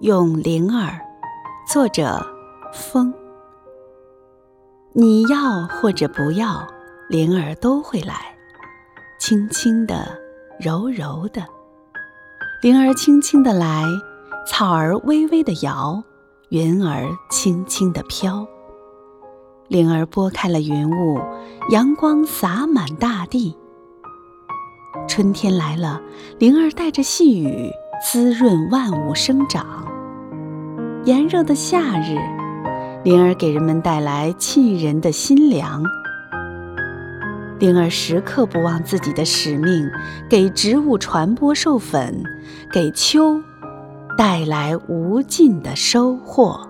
咏灵儿，作者风。你要或者不要，灵儿都会来，轻轻的，柔柔的。灵儿轻轻的来，草儿微微的摇，云儿轻轻的飘。灵儿拨开了云雾，阳光洒满大地。春天来了，灵儿带着细雨，滋润万物生长。炎热的夏日，灵儿给人们带来沁人的心凉。灵儿时刻不忘自己的使命，给植物传播授粉，给秋带来无尽的收获。